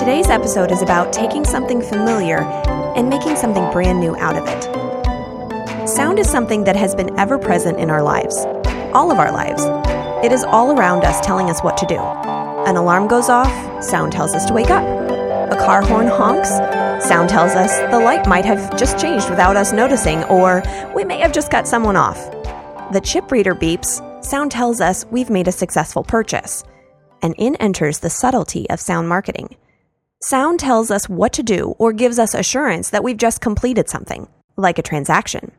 Today's episode is about taking something familiar and making something brand new out of it. Sound is something that has been ever present in our lives, all of our lives. It is all around us telling us what to do. An alarm goes off, sound tells us to wake up. A car horn honks, sound tells us the light might have just changed without us noticing, or we may have just cut someone off. The chip reader beeps, sound tells us we've made a successful purchase. And in enters the subtlety of sound marketing. Sound tells us what to do or gives us assurance that we've just completed something, like a transaction.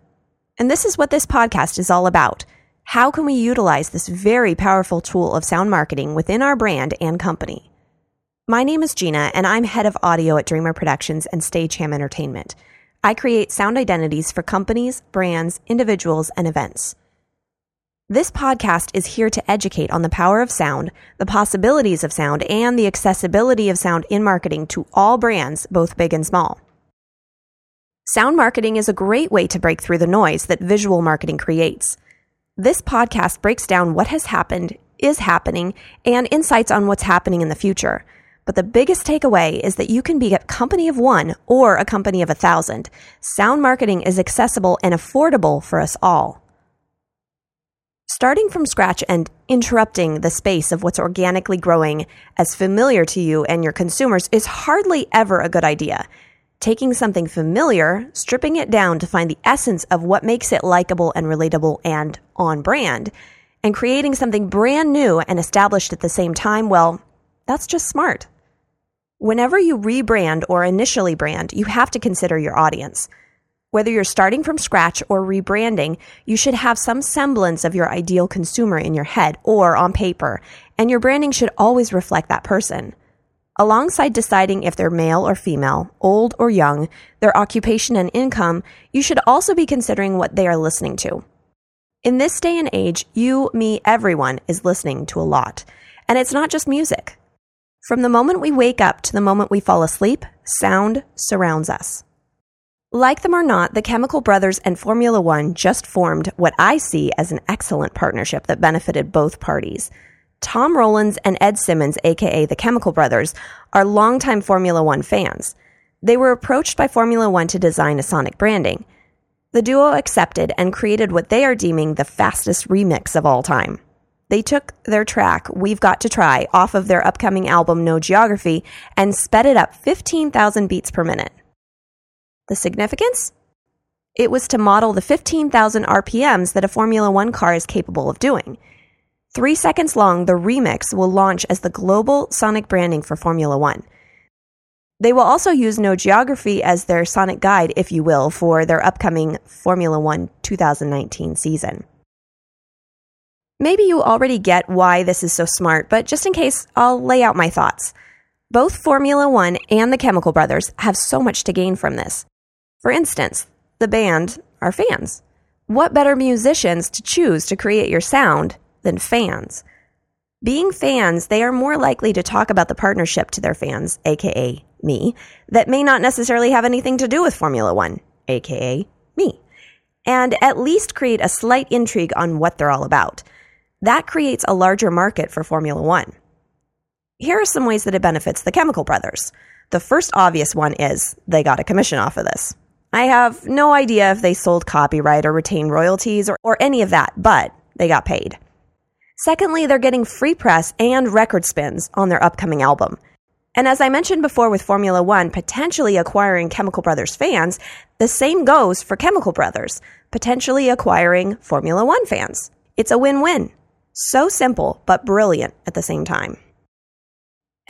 And this is what this podcast is all about. How can we utilize this very powerful tool of sound marketing within our brand and company? My name is Jeanna, and I'm head of audio at Dreamr Productions and Stage Ham Entertainment. I create sound identities for companies, brands, individuals, and events. This podcast is here to educate on the power of sound, the possibilities of sound, and the accessibility of sound in marketing to all brands, both big and small. Sound marketing is a great way to break through the noise that visual marketing creates. This podcast breaks down what has happened, is happening, and insights on what's happening in the future. But the biggest takeaway is that you can be a company of one or a company of a thousand. Sound marketing is accessible and affordable for us all. Starting from scratch and interrupting the space of what's organically growing as familiar to you and your consumers is hardly ever a good idea. Taking something familiar, stripping it down to find the essence of what makes it likable and relatable and on brand, and creating something brand new and established at the same time, well, that's just smart. Whenever you rebrand or initially brand, you have to consider your audience. Whether you're starting from scratch or rebranding, you should have some semblance of your ideal consumer in your head or on paper, and your branding should always reflect that person. Alongside deciding if they're male or female, old or young, their occupation and income, you should also be considering what they are listening to. In this day and age, you, me, everyone is listening to a lot. And it's not just music. From the moment we wake up to the moment we fall asleep, sound surrounds us. Like them or not, the Chemical Brothers and Formula One just formed what I see as an excellent partnership that benefited both parties. Tom Rowlands and Ed Simons, aka the Chemical Brothers, are longtime Formula One fans. They were approached by Formula One to design a sonic branding. The duo accepted and created what they are deeming the fastest remix of all time. They took their track, We've Got to Try, off of their upcoming album No Geography and sped it up 15,000 beats per minute. The significance? It was to model the 15,000 RPMs that a Formula One car is capable of doing. Three seconds long, the remix will launch as the global sonic branding for Formula One. They will also use No Geography as their sonic guide, if you will, for their upcoming Formula One 2019 season. Maybe you already get why this is so smart, but just in case, I'll lay out my thoughts. Both Formula One and the Chemical Brothers have so much to gain from this. For instance, the band are fans. What better musicians to choose to create your sound than fans? Being fans, they are more likely to talk about the partnership to their fans, aka me, that may not necessarily have anything to do with Formula One, aka me, and at least create a slight intrigue on what they're all about. That creates a larger market for Formula One. Here are some ways that it benefits the Chemical Brothers. The first obvious one is they got a commission off of this. I have no idea if they sold copyright or retained royalties or, or any of that, but they got paid. Secondly, they're getting free press and record spins on their upcoming album. And as I mentioned before with Formula One potentially acquiring Chemical Brothers fans, the same goes for Chemical Brothers potentially acquiring Formula One fans. It's a win win. So simple, but brilliant at the same time.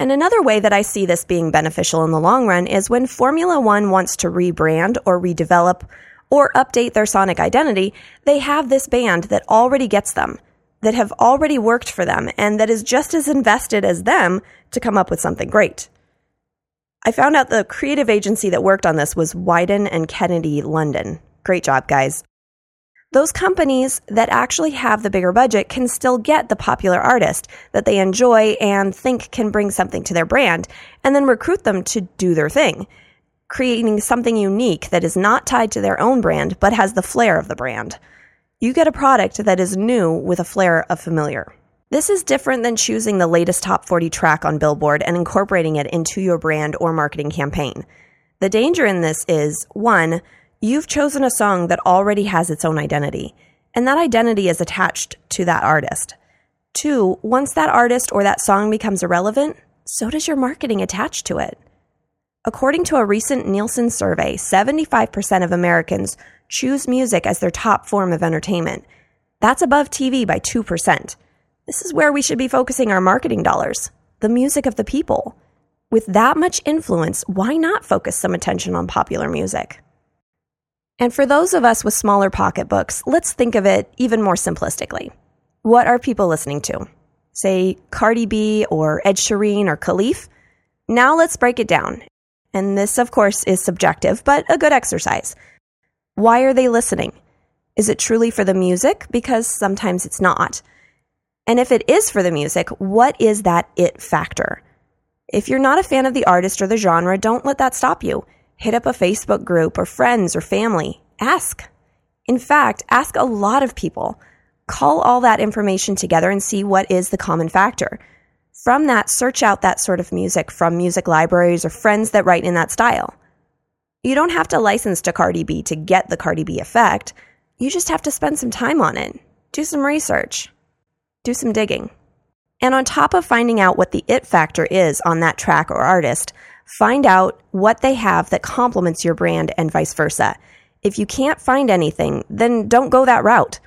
And another way that I see this being beneficial in the long run is when Formula One wants to rebrand or redevelop or update their sonic identity, they have this band that already gets them, that have already worked for them, and that is just as invested as them to come up with something great. I found out the creative agency that worked on this was Wieden and Kennedy London. Great job, guys those companies that actually have the bigger budget can still get the popular artist that they enjoy and think can bring something to their brand and then recruit them to do their thing, creating something unique that is not tied to their own brand but has the flair of the brand. You get a product that is new with a flair of familiar. This is different than choosing the latest top 40 track on Billboard and incorporating it into your brand or marketing campaign. The danger in this is one, you've chosen a song that already has its own identity, and that identity is attached to that artist. Two, once that artist or that song becomes irrelevant, so does your marketing attached to it. According to a recent Nielsen survey, 75% of Americans choose music as their top form of entertainment. That's above TV by 2%. This is where we should be focusing our marketing dollars the music of the people. With that much influence, why not focus some attention on popular music? And for those of us with smaller pocketbooks, let's think of it even more simplistically. What are people listening to? Say Cardi B or Ed Sheeran or Khalid? Now let's break it down. And this, of course, is subjective, but a good exercise. Why are they listening? Is it truly for the music? Because sometimes it's not. And if it is for the music, what is that it factor? If you're not a fan of the artist or the genre, don't let that stop you. Hit up a Facebook group or friends or family. Ask. In fact, ask a lot of people. Call all that information together and see what is the common factor. From that, search out that sort of music from music libraries or friends that write in that style. You don't have to license to Cardi B to get the Cardi B effect. You just have to spend some time on it. Do some research. Do some digging. And on top of finding out what the it factor is on that track or artist, find out what they have that complements your brand and vice versa. If you can't find anything, then don't go that route.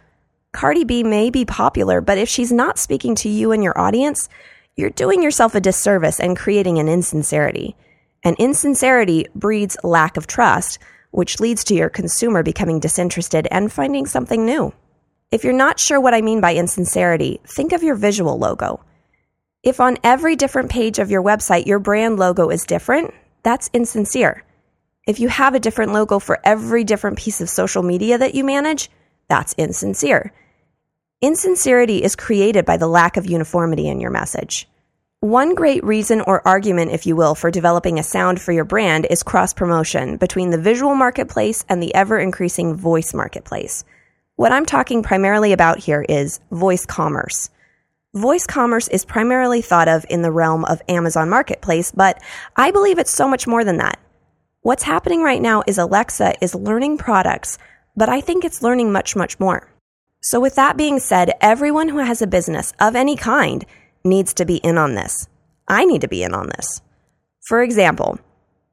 Cardi B may be popular, but if she's not speaking to you and your audience, you're doing yourself a disservice and creating an insincerity. And insincerity breeds lack of trust, which leads to your consumer becoming disinterested and finding something new. If you're not sure what I mean by insincerity, think of your visual logo. If on every different page of your website your brand logo is different, that's insincere. If you have a different logo for every different piece of social media that you manage, that's insincere. Insincerity is created by the lack of uniformity in your message. One great reason or argument, if you will, for developing a sound for your brand is cross promotion between the visual marketplace and the ever increasing voice marketplace. What I'm talking primarily about here is voice commerce. Voice commerce is primarily thought of in the realm of Amazon Marketplace, but I believe it's so much more than that. What's happening right now is Alexa is learning products, but I think it's learning much, much more. So, with that being said, everyone who has a business of any kind needs to be in on this. I need to be in on this. For example,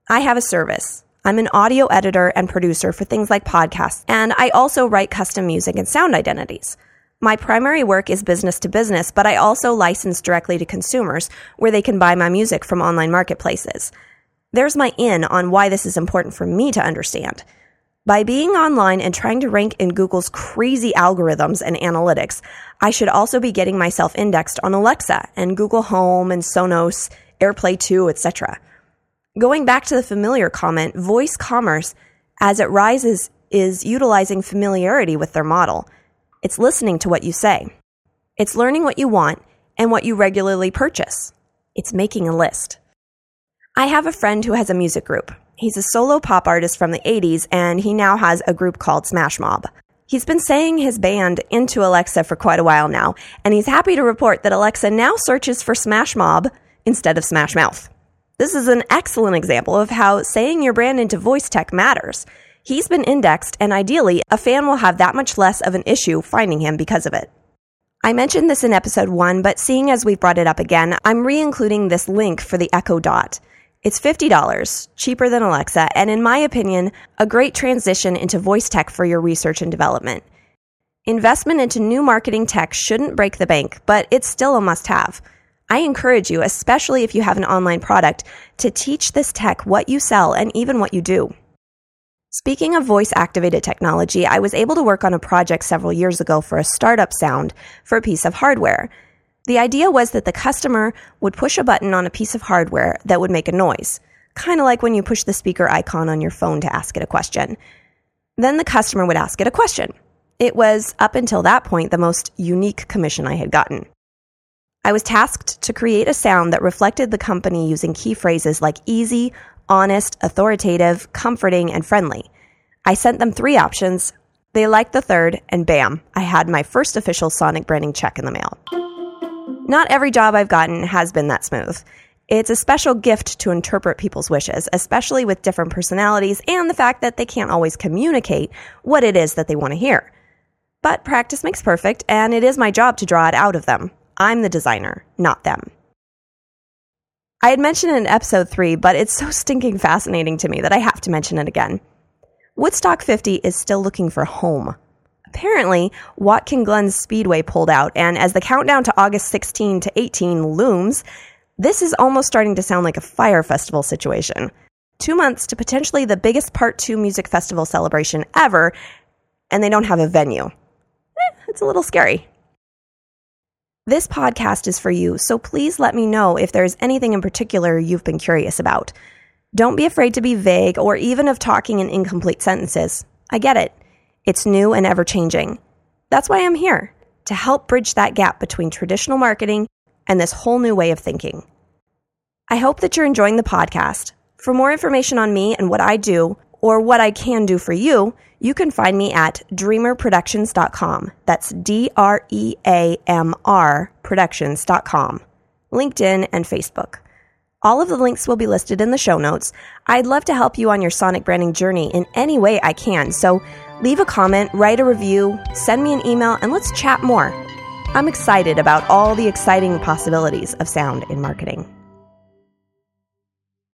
I have a service. I'm an audio editor and producer for things like podcasts, and I also write custom music and sound identities. My primary work is business to business, but I also license directly to consumers where they can buy my music from online marketplaces. There's my in on why this is important for me to understand. By being online and trying to rank in Google's crazy algorithms and analytics, I should also be getting myself indexed on Alexa and Google Home and Sonos, AirPlay 2, etc. Going back to the familiar comment, voice commerce, as it rises, is utilizing familiarity with their model. It's listening to what you say. It's learning what you want and what you regularly purchase. It's making a list. I have a friend who has a music group. He's a solo pop artist from the 80s, and he now has a group called Smash Mob. He's been saying his band into Alexa for quite a while now, and he's happy to report that Alexa now searches for Smash Mob instead of Smash Mouth. This is an excellent example of how saying your brand into voice tech matters. He's been indexed, and ideally, a fan will have that much less of an issue finding him because of it. I mentioned this in episode one, but seeing as we've brought it up again, I'm re including this link for the Echo Dot. It's $50, cheaper than Alexa, and in my opinion, a great transition into voice tech for your research and development. Investment into new marketing tech shouldn't break the bank, but it's still a must have. I encourage you, especially if you have an online product, to teach this tech what you sell and even what you do. Speaking of voice activated technology, I was able to work on a project several years ago for a startup sound for a piece of hardware. The idea was that the customer would push a button on a piece of hardware that would make a noise, kind of like when you push the speaker icon on your phone to ask it a question. Then the customer would ask it a question. It was, up until that point, the most unique commission I had gotten. I was tasked to create a sound that reflected the company using key phrases like easy, honest, authoritative, comforting, and friendly. I sent them three options. They liked the third, and bam, I had my first official Sonic branding check in the mail. Not every job I've gotten has been that smooth. It's a special gift to interpret people's wishes, especially with different personalities and the fact that they can't always communicate what it is that they want to hear. But practice makes perfect, and it is my job to draw it out of them. I'm the designer, not them. I had mentioned it in episode three, but it's so stinking fascinating to me that I have to mention it again. Woodstock 50 is still looking for home. Apparently, Watkins Glen Speedway pulled out, and as the countdown to August 16 to 18 looms, this is almost starting to sound like a Fyre festival situation. Two months to potentially the biggest Part 2 music festival celebration ever, and they don't have a venue. Eh, it's a little scary. This podcast is for you, so please let me know if there's anything in particular you've been curious about. Don't be afraid to be vague or even of talking in incomplete sentences. I get it. It's new and ever changing. That's why I'm here, to help bridge that gap between traditional marketing and this whole new way of thinking. I hope that you're enjoying the podcast. For more information on me and what I do, or what I can do for you, you can find me at dreamrproductions.com. That's D R E A M R productions.com, LinkedIn, and Facebook. All of the links will be listed in the show notes. I'd love to help you on your sonic branding journey in any way I can. So leave a comment, write a review, send me an email, and let's chat more. I'm excited about all the exciting possibilities of sound in marketing.